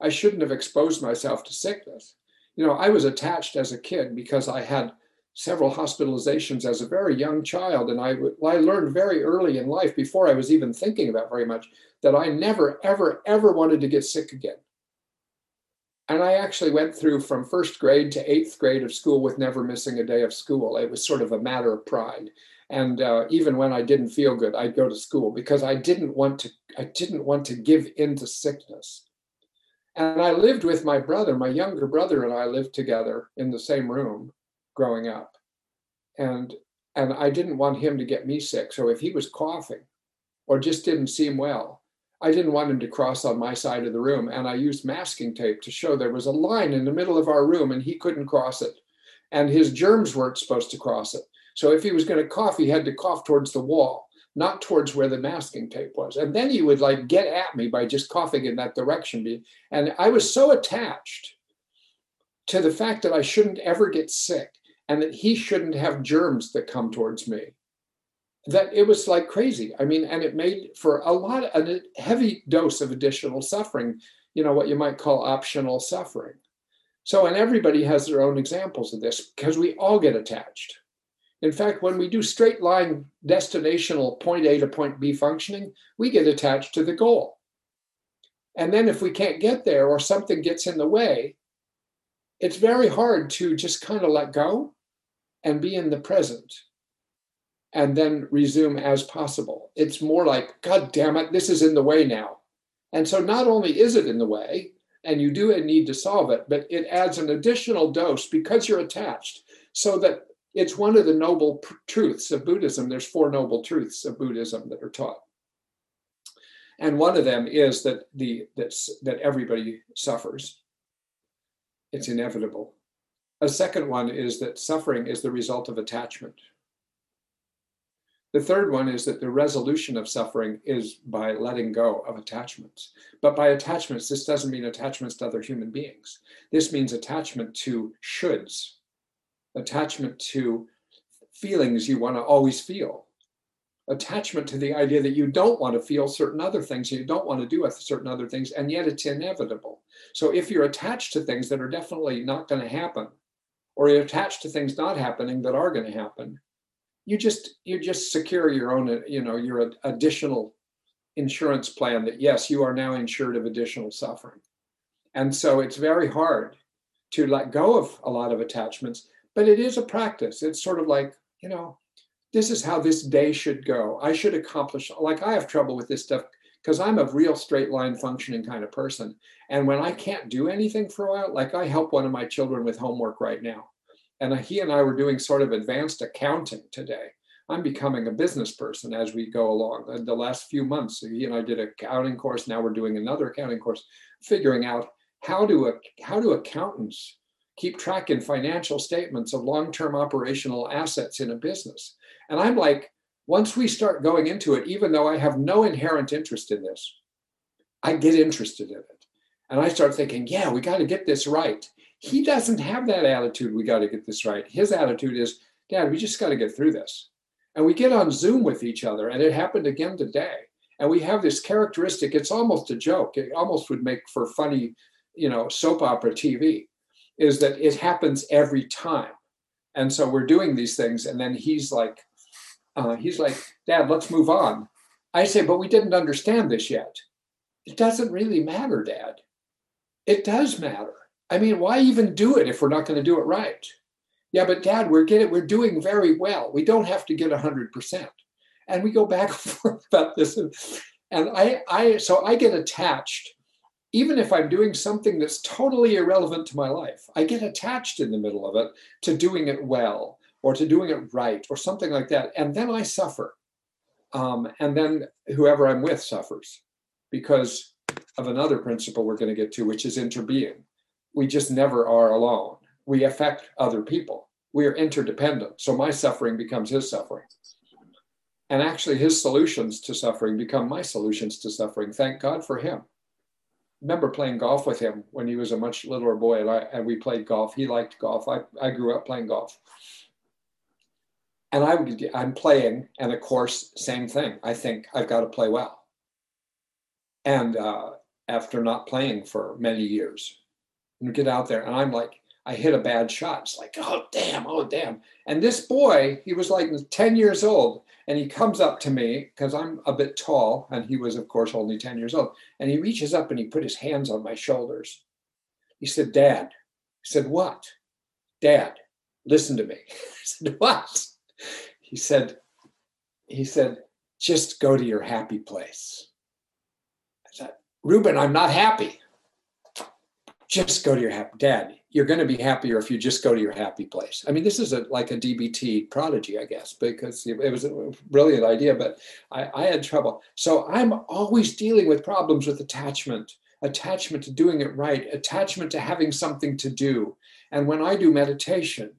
I shouldn't have exposed myself to sickness. You know, I was attached as a kid because I had several hospitalizations as a very young child. And I, I learned very early in life, before I was even thinking about very much, that I never, ever, ever wanted to get sick again. And I actually went through from first grade to eighth grade of school with never missing a day of school. It was sort of a matter of pride. And uh, even when I didn't feel good, I'd go to school because I didn't want to. I didn't want to give in to sickness. And I lived with my brother. My younger brother and I lived together in the same room, growing up. And and I didn't want him to get me sick. So if he was coughing, or just didn't seem well, I didn't want him to cross on my side of the room. And I used masking tape to show there was a line in the middle of our room and he couldn't cross it. And his germs weren't supposed to cross it. So if he was going to cough, he had to cough towards the wall, not towards where the masking tape was. And then he would like get at me by just coughing in that direction. And I was so attached to the fact that I shouldn't ever get sick and that he shouldn't have germs that come towards me that it was like crazy. I mean, and it made for a lot, a heavy dose of additional suffering, you know, what you might call optional suffering. So, and everybody has their own examples of this because we all get attached. In fact, when we do straight line destinational point A to point B functioning, we get attached to the goal. And then if we can't get there or something gets in the way, it's very hard to just kind of let go and be in the present and then resume as possible. It's more like, God damn it, this is in the way now. And so not only is it in the way, and you do need to solve it, but it adds an additional dose because you're attached so that it's one of the noble truths of Buddhism. There's four noble truths of Buddhism that are taught. And one of them is that the that's, that everybody suffers. It's inevitable. A second one is that suffering is the result of attachment. The third one is that the resolution of suffering is by letting go of attachments. But by attachments, this doesn't mean attachments to other human beings. This means attachment to shoulds, attachment to feelings you want to always feel, attachment to the idea that you don't want to feel certain other things, you don't want to do certain other things, and yet it's inevitable. So if you're attached to things that are definitely not going to happen, or you're attached to things not happening that are going to happen, you just you just secure your own you know your additional insurance plan that yes you are now insured of additional suffering and so it's very hard to let go of a lot of attachments but it is a practice. It's sort of like, you know, this is how this day should go. I should accomplish, like, I have trouble with this stuff because I'm a real straight line functioning kind of person. And when I can't do anything for a while, like I help one of my children with homework right now. And he and I were doing sort of advanced accounting today. I'm becoming a business person as we go along. In the last few months, he and I did an accounting course. Now we're doing another accounting course, figuring out how do how do accountants keep track in financial statements of long-term operational assets in a business. And I'm like, once we start going into it, even though I have no inherent interest in this, I get interested in it. And I start thinking, yeah, we got to get this right. He doesn't have that attitude, we got to get this right. His attitude is, Dad, we just got to get through this. And we get on Zoom with each other, and it happened again today. And we have this characteristic, it's almost a joke. It almost would make for funny, you know, soap opera TV is that it happens every time. And so we're doing these things, and then he's like, uh, he's like, Dad, let's move on. I say, but we didn't understand this yet. It doesn't really matter, Dad. It does matter. I mean, why even do it if we're not going to do it right? Yeah, but Dad, we're getting, we're doing very well. We don't have to get hundred percent. And we go back [LAUGHS] and forth about this, and, and I, I, so I get attached even if I'm doing something that's totally irrelevant to my life, I get attached in the middle of it to doing it well or to doing it right or something like that. And then I suffer. Um, and then whoever I'm with suffers because of another principle we're going to get to, which is interbeing. We just never are alone. We affect other people. We are interdependent. So my suffering becomes his suffering. And actually, his solutions to suffering become my solutions to suffering. Thank God for him remember playing golf with him when he was a much littler boy, and, I, and we played golf. He liked golf. I, I grew up playing golf. And I I'm playing, and of course, same thing. I think I've got to play well. And uh, after not playing for many years, and get out there, and I'm like, I hit a bad shot. It's like, oh damn, oh damn. And this boy, he was like 10 years old, and he comes up to me because I'm a bit tall, and he was, of course, only 10 years old. And he reaches up and he put his hands on my shoulders, He said, Dad. He said, What? Dad, listen to me. [LAUGHS] I said, What? He said, he said, just go to your happy place. I said, Ruben, I'm not happy. Just go to your happy dad. You're going to be happier if you just go to your happy place. I mean, this is a, like a DBT prodigy, I guess, because it was a brilliant idea, but I, I had trouble. So I'm always dealing with problems with attachment, attachment to doing it right, attachment to having something to do. And when I do meditation,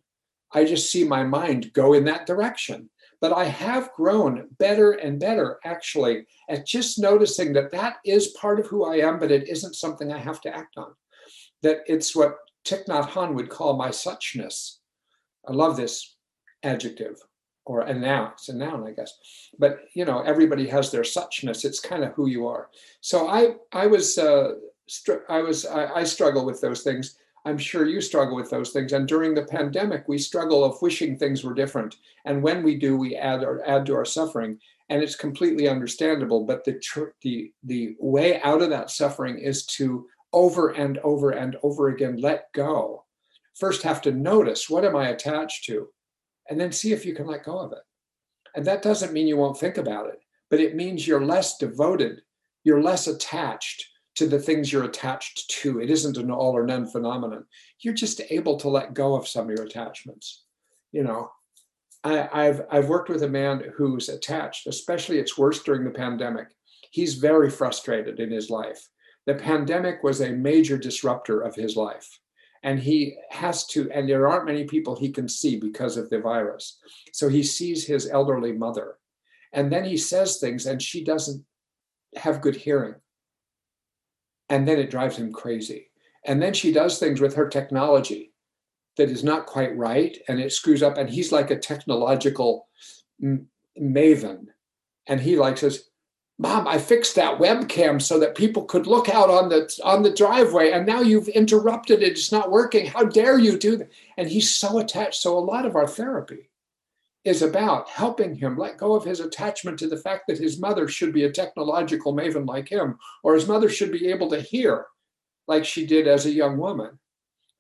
I just see my mind go in that direction. But I have grown better and better actually at just noticing that that is part of who I am, but it isn't something I have to act on. That it's what Thich Nhat Hanh would call my suchness. I love this adjective or a noun. It's a noun, I guess. But you know, everybody has their suchness. It's kind of who you are. So I, I was, uh, str- I was, I, I struggle with those things. I'm sure you struggle with those things. And during the pandemic, we struggle of wishing things were different. And when we do, we add or add to our suffering. And it's completely understandable. But the tr- the the way out of that suffering is to over and over and over again let go. First, have to notice what am I attached to, and then see if you can let go of it. And that doesn't mean you won't think about it, but it means you're less devoted, you're less attached to the things you're attached to. It isn't an all or none phenomenon. You're just able to let go of some of your attachments. You know, I, have I've worked with a man who's attached, especially it's worse during the pandemic. He's very frustrated in his life. The pandemic was a major disruptor of his life. And he has to, and there aren't many people he can see because of the virus. So he sees his elderly mother. And then he says things, and she doesn't have good hearing and then it drives him crazy. And then she does things with her technology that is not quite right and it screws up. And he's like a technological maven. And he like says, Mom, I fixed that webcam so that people could look out on the on the driveway, and now you've interrupted it. It's not working. How dare you do that? And he's so attached. So a lot of our therapy is about helping him let go of his attachment to the fact that his mother should be a technological maven like him, or his mother should be able to hear like she did as a young woman,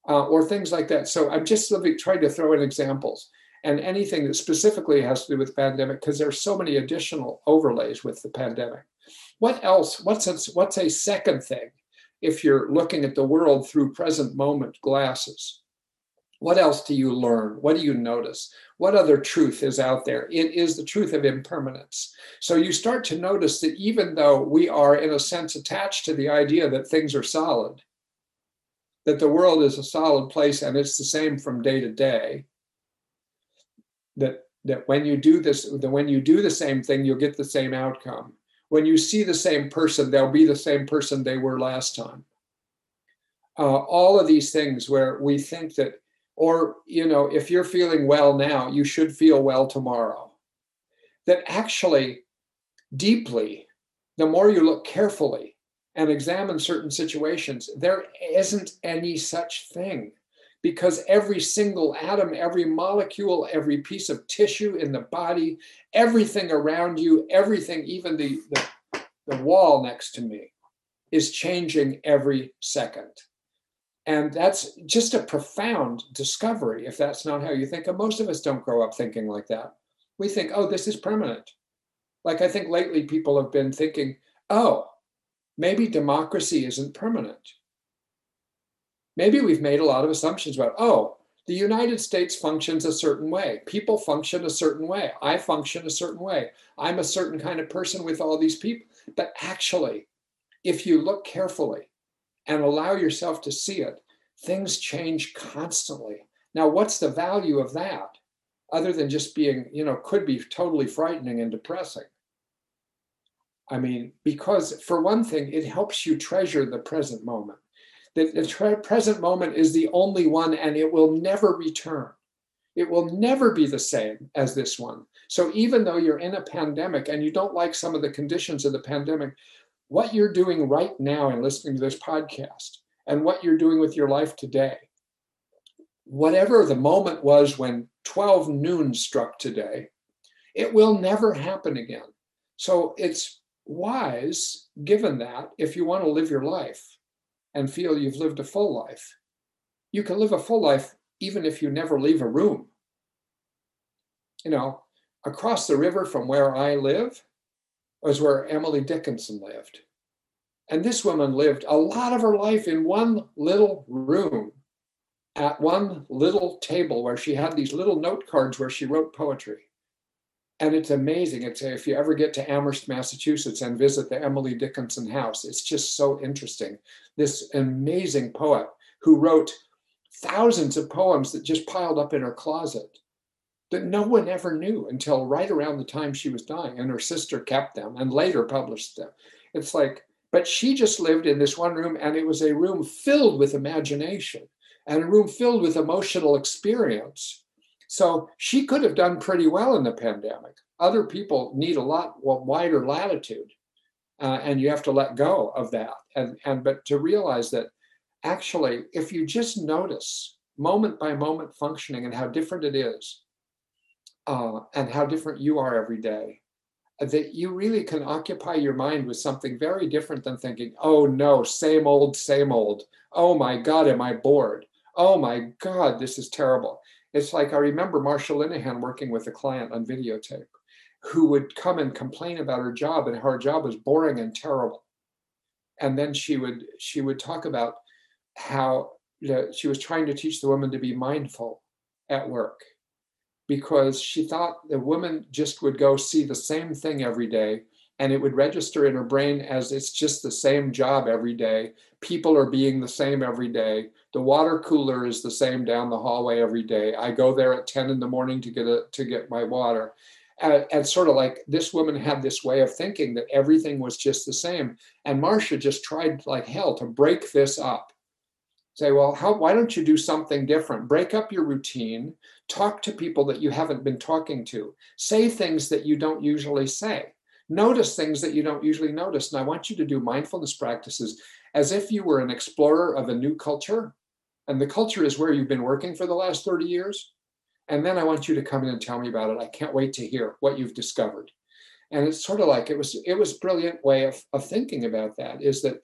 uh, or things like that. So I'm just trying to throw in examples and anything that specifically has to do with pandemic, because there's so many additional overlays with the pandemic. What else? What's a, what's a second thing if you're looking at the world through present moment glasses? What else do you learn? What do you notice? What other truth is out there? It is the truth of impermanence. So you start to notice that even though we are, in a sense, attached to the idea that things are solid, that the world is a solid place and it's the same from day to day, that that when you do this, that when you do the same thing, you'll get the same outcome. When you see the same person, they'll be the same person they were last time. Uh, all of these things where we think that or, you know, if you're feeling well now, you should feel well tomorrow. That actually, deeply, the more you look carefully and examine certain situations, there isn't any such thing because every single atom, every molecule, every piece of tissue in the body, everything around you, everything, even the, the, the wall next to me, is changing every second. And that's just a profound discovery if that's not how you think. And most of us don't grow up thinking like that. We think, oh, this is permanent. Like I think lately people have been thinking, oh, maybe democracy isn't permanent. Maybe we've made a lot of assumptions about, oh, the United States functions a certain way. People function a certain way. I function a certain way. I'm a certain kind of person with all these people. But actually, if you look carefully, and allow yourself to see it, things change constantly. Now, what's the value of that other than just being, you know, could be totally frightening and depressing? I mean, because for one thing, it helps you treasure the present moment. The, the present moment is the only one and it will never return. It will never be the same as this one. So even though you're in a pandemic and you don't like some of the conditions of the pandemic, what you're doing right now in listening to this podcast and what you're doing with your life today, whatever the moment was when 12 noon struck today, it will never happen again. So it's wise, given that, if you want to live your life, and feel you've lived a full life. You can live a full life even if you never leave a room. You know, across the river from where I live was where Emily Dickinson lived. And this woman lived a lot of her life in one little room at one little table where she had these little note cards where she wrote poetry. And it's amazing. It's if you ever get to Amherst, Massachusetts and visit the Emily Dickinson house, it's just so interesting. This amazing poet who wrote thousands of poems that just piled up in her closet that no one ever knew until right around the time she was dying. And her sister kept them and later published them. It's like, but she just lived in this one room and it was a room filled with imagination and a room filled with emotional experience. So she could have done pretty well in the pandemic. Other people need a lot wider latitude. Uh, and you have to let go of that. And, and but to realize that actually, if you just notice moment by moment functioning and how different it is, uh, and how different you are every day, that you really can occupy your mind with something very different than thinking, oh no, same old, same old. Oh my God, am I bored? Oh my God, this is terrible. It's like I remember Marsha Linehan working with a client on videotape who would come and complain about her job and her job was boring and terrible. And then she would she would talk about how you know, she was trying to teach the woman to be mindful at work because she thought the woman just would go see the same thing every day and it would register in her brain as it's just the same job every day. People are being the same every day. The water cooler is the same down the hallway every day. I go there at 10 in the morning to get a, to get my water. And, and sort of like this woman had this way of thinking that everything was just the same. And Marsha just tried like hell to break this up say, well, how, why don't you do something different? Break up your routine, talk to people that you haven't been talking to, say things that you don't usually say, notice things that you don't usually notice. And I want you to do mindfulness practices as if you were an explorer of a new culture. And the culture is where you've been working for the last 30 years. And then I want you to come in and tell me about it. I can't wait to hear what you've discovered. And it's sort of like it was it was brilliant way of, of thinking about that is that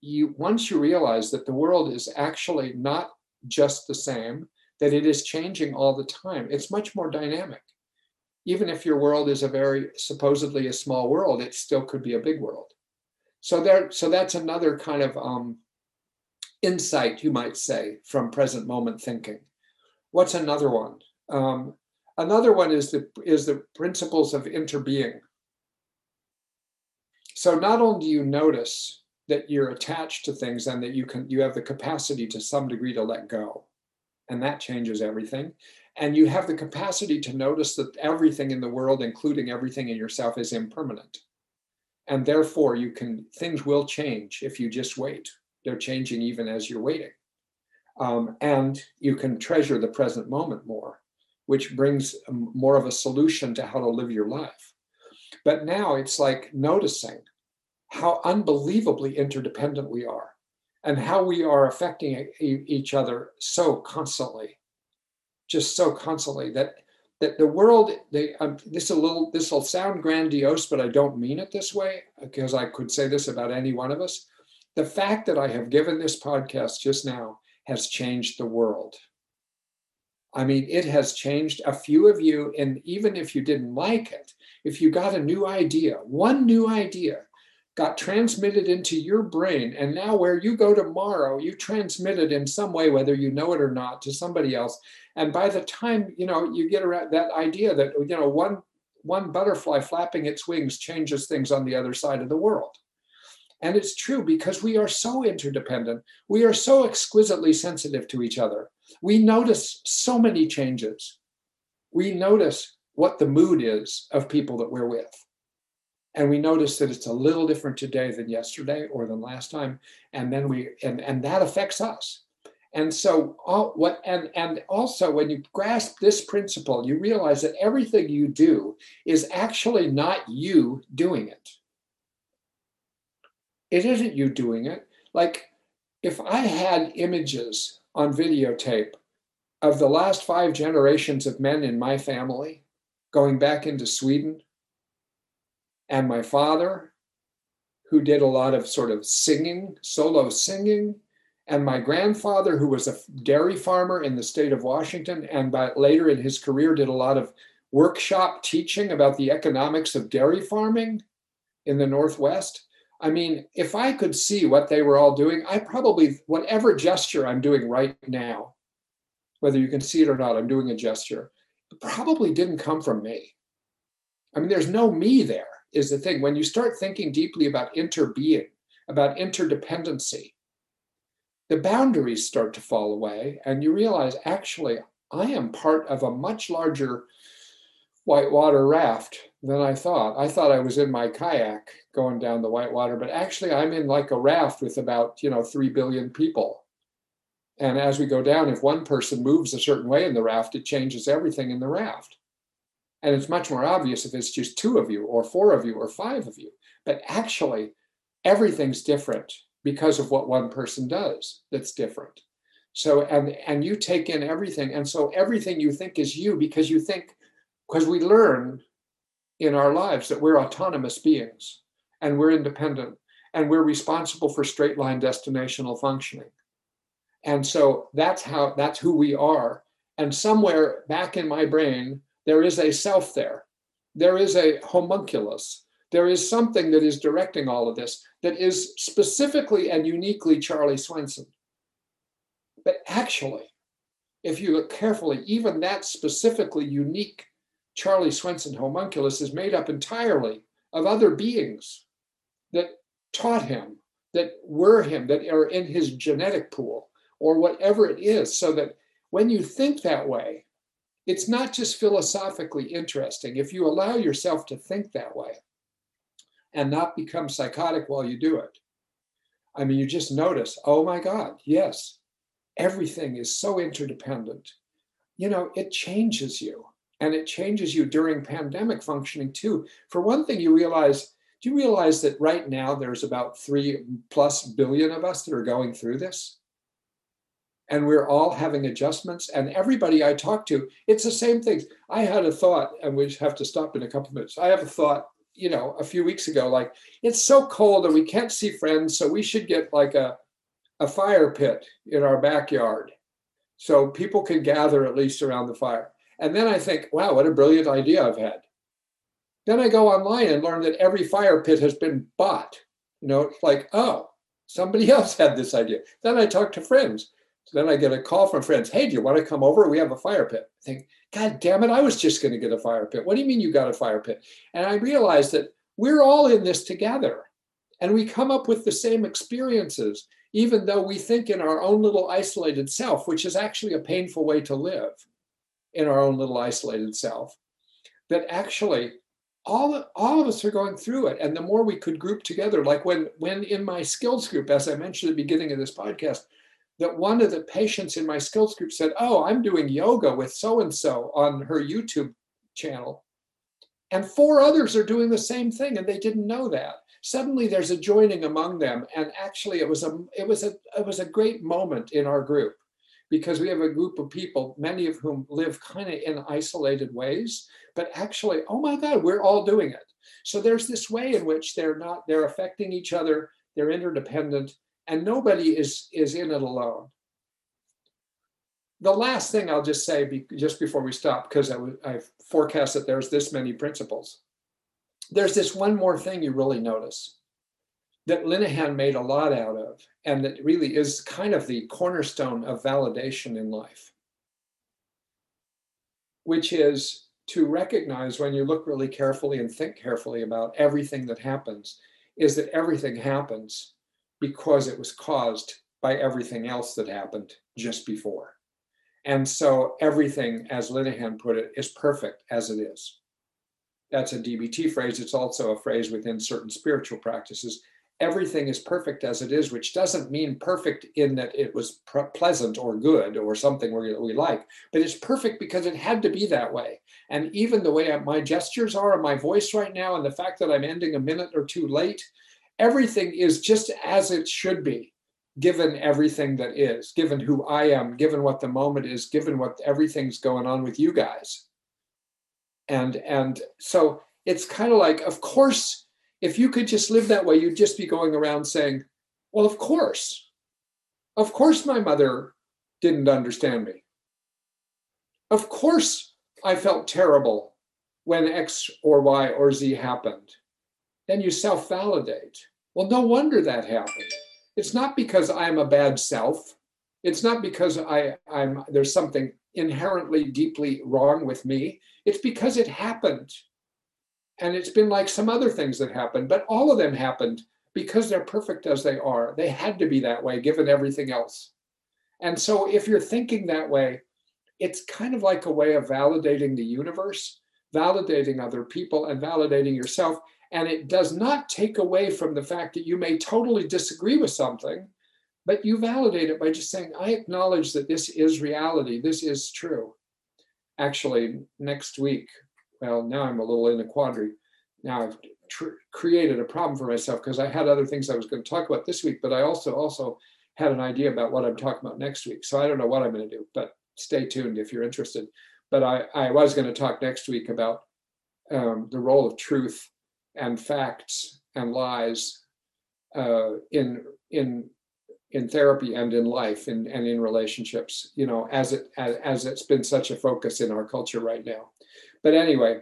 you once you realize that the world is actually not just the same, that it is changing all the time, it's much more dynamic. Even if your world is a very supposedly a small world, it still could be a big world. So there, so that's another kind of um, insight, you might say, from present moment thinking. What's another one? Um, another one is the is the principles of interbeing. So not only do you notice that you're attached to things and that you can you have the capacity to some degree to let go and that changes everything and you have the capacity to notice that everything in the world including everything in yourself is impermanent. And therefore you can things will change if you just wait. They're changing even as you're waiting. Um, and you can treasure the present moment more which brings more of a solution to how to live your life. But now it's like noticing how unbelievably interdependent we are and how we are affecting each other so constantly just so constantly that that the world they um, this a little this will sound grandiose but i don't mean it this way because i could say this about any one of us. The fact that i have given this podcast just now has changed the world. I mean it has changed a few of you and even if you didn't like it if you got a new idea one new idea got transmitted into your brain. And now, where you go tomorrow, you transmit it in some way, whether you know it or not, to somebody else. And by the time you know you get around that idea that you know one one butterfly flapping its wings changes things on the other side of the world. And it's true because we are so interdependent. We are so exquisitely sensitive to each other. We notice so many changes. We notice what the mood is of people that we're with and we notice that it's a little different today than yesterday or than last time. And then we and and that affects us. And so all, what and and also when you grasp this principle you realize that everything you do is actually not you doing it. It isn't you doing it. Like if i had images on videotape of the last five generations of men in my family going back into sweden and my father, who did a lot of sort of singing, solo singing, And my grandfather, who was a dairy farmer in the state of Washington, and by, later in his career did a lot of workshop teaching about the economics of dairy farming in the Northwest. I mean, if I could see what they were all doing, I probably, whatever gesture I'm doing right now, whether you can see it or not, I'm doing a gesture, probably didn't come from me. I mean, there's no me there, is the thing. When you start thinking deeply about interbeing, about interdependency, the boundaries start to fall away, and you realize actually, I am part of a much larger whitewater raft than I thought. I thought I was in my kayak going down the whitewater, but actually, I'm in like a raft with about, you know, 3 billion people. And as we go down, if one person moves a certain way in the raft, it changes everything in the raft. And it's much more obvious if it's just two of you, or four of you, or five of you. But actually, everything's different because of what one person does that's different. So, and, and you take in everything. And so everything you think is you because you think, because we learn in our lives that we're autonomous beings and we're independent and we're responsible for straight line destinational functioning. And so that's how that's who we are. And somewhere back in my brain, there is a self there. There is a homunculus. There is something that is directing all of this that is specifically and uniquely Charlie Swenson. But actually, if you look carefully, even that specifically unique Charlie Swenson homunculus is made up entirely of other beings that taught him, that were him, that are in his genetic pool or whatever it is, so that when you think that way, it's not just philosophically interesting. If you allow yourself to think that way and not become psychotic while you do it, I mean, you just notice, oh my God, yes, everything is so interdependent. You know, it changes you and it changes you during pandemic functioning too. For one thing, you realize do you realize that right now there's about three plus billion of us that are going through this? And we're all having adjustments. And everybody I talk to, it's the same things. I had a thought, and we have to stop in a couple minutes. I have a thought, you know, a few weeks ago, like it's so cold and we can't see friends, so we should get like a a fire pit in our backyard, so people can gather at least around the fire. And then I think, wow, what a brilliant idea I've had. Then I go online and learn that every fire pit has been bought. You know, it's like, oh, somebody [LAUGHS] else had this idea. Then I talk to friends so then I get a call from friends, hey, do you want to come over? We have a fire pit. I think, God damn it, I was just going to get a fire pit. What do you mean you got a fire pit? And I realized that we're all in this together and we come up with the same experiences, even though we think in our own little isolated self, which is actually a painful way to live in our own little isolated self. That actually all, all of us are going through it. And the more we could group together, like when, when in my skills group, as I mentioned at the beginning of this podcast, that one of the patients in my skills group said, Oh, I'm doing yoga with so and so on her YouTube channel. And four others are doing the same thing, and they didn't know that. Suddenly there's a joining among them. And actually it was a it was a it was a great moment in our group because we have a group of people, many of whom live kind of in isolated ways, but actually, oh my God, we're all doing it. So there's this way in which they're not, they're affecting each other, they're interdependent, and nobody is is in it alone. The last thing i'll just say be, just before we stop because I, forecast that there's this many principles. There's this one more thing you really notice that Linehan made a lot out of, and that really is kind of the cornerstone of validation in life, which is to recognize when you look really carefully and think carefully about everything that happens, is that everything happens because it was caused by everything else that happened just before. And so everything, as Linehan put it, is perfect as it is. That's a DBT phrase. It's also a phrase within certain spiritual practices. Everything is perfect as it is, which doesn't mean perfect in that it was pleasant or good or something we, we like, but it's perfect because it had to be that way. And even the way my gestures are and my voice right now, and the fact that I'm ending a minute or two late, everything is just as it should be given everything that is given who i am given what the moment is given what everything's going on with you guys and and so it's kind of like of course if you could just live that way you'd just be going around saying well of course Of course, my mother didn't understand me. Of course, I felt terrible when X or Y or Z happened. Then you self validate. Well, no wonder that happened. It's not because I'm a bad self. It's not because I, I'm there's something inherently deeply wrong with me. It's because it happened. And it's been like some other things that happened, but all of them happened because they're perfect as they are. They had to be that way given everything else. And so if you're thinking that way, it's kind of like a way of validating the universe, validating other people, and validating yourself. And it does not take away from the fact that you may totally disagree with something, but you validate it by just saying, I acknowledge that this is reality, this is true. Actually, next week, well, now I'm a little in a quandary. Now I've tr- created a problem for myself because I had other things I was going to talk about this week, but I also also had an idea about what I'm talking about next week. So I don't know what I'm going to do, but stay tuned if you're interested. But I, I was going to talk next week about um, the role of truth and facts and lies uh, in in in therapy and in life and, and in relationships you know as it as, as it's been such a focus in our culture right now. But anyway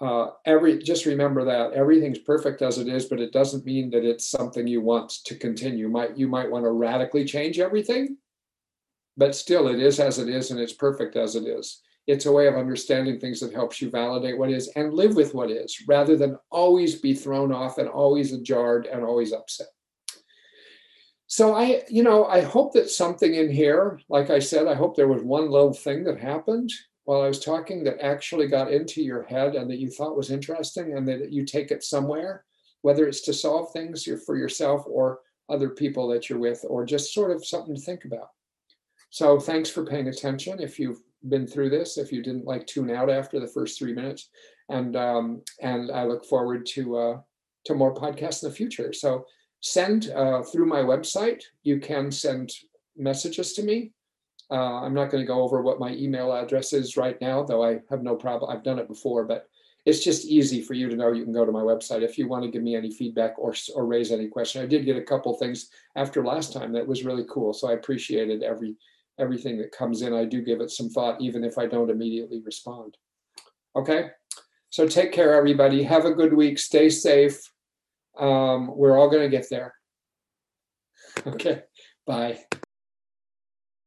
uh, every just remember that everything's perfect as it is but it doesn't mean that it's something you want to continue. Might you might want to radically change everything but still it is as it is and it's perfect as it is it's a way of understanding things that helps you validate what is and live with what is rather than always be thrown off and always jarred and always upset so i you know i hope that something in here like i said i hope there was one little thing that happened while I was talking that actually got into your head and that you thought was interesting and that you take it somewhere, whether it's to solve things for yourself or other people that you're with, or just sort of something to think about. So thanks for paying attention. If you've been through this, if you didn't like tune out after the first three minutes, and um, and I look forward to uh, to more podcasts in the future. So send uh, through my website. You can send messages to me uh, I'm not going to go over what my email address is right now, though I have no problem. I've done it before, but it's just easy for you to know you can go to my website if you want to give me any feedback or, or raise any question. I did get a couple things after last time that was really cool. So I appreciated every everything that comes in. I do give it some thought, even if I don't immediately respond. Okay. So take care, everybody. Have a good week. Stay safe. Um, we're all going to get there. [LAUGHS] Okay. Bye.